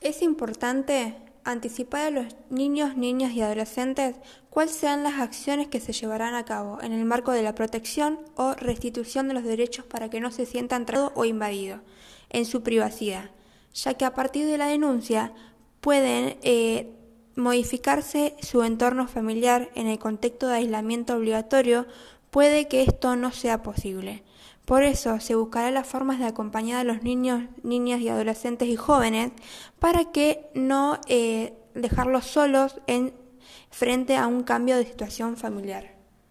Es importante anticipar a los niños, niñas y adolescentes cuáles sean las acciones que se llevarán a cabo en el marco de la protección o restitución de los derechos para que no se sientan tratados o invadidos en su privacidad, ya que a partir de la denuncia pueden eh, modificarse su entorno familiar en el contexto de aislamiento obligatorio, puede que esto no sea posible. Por eso se buscará las formas de acompañar a los niños, niñas y adolescentes y jóvenes para que no eh, dejarlos solos en frente a un cambio de situación familiar.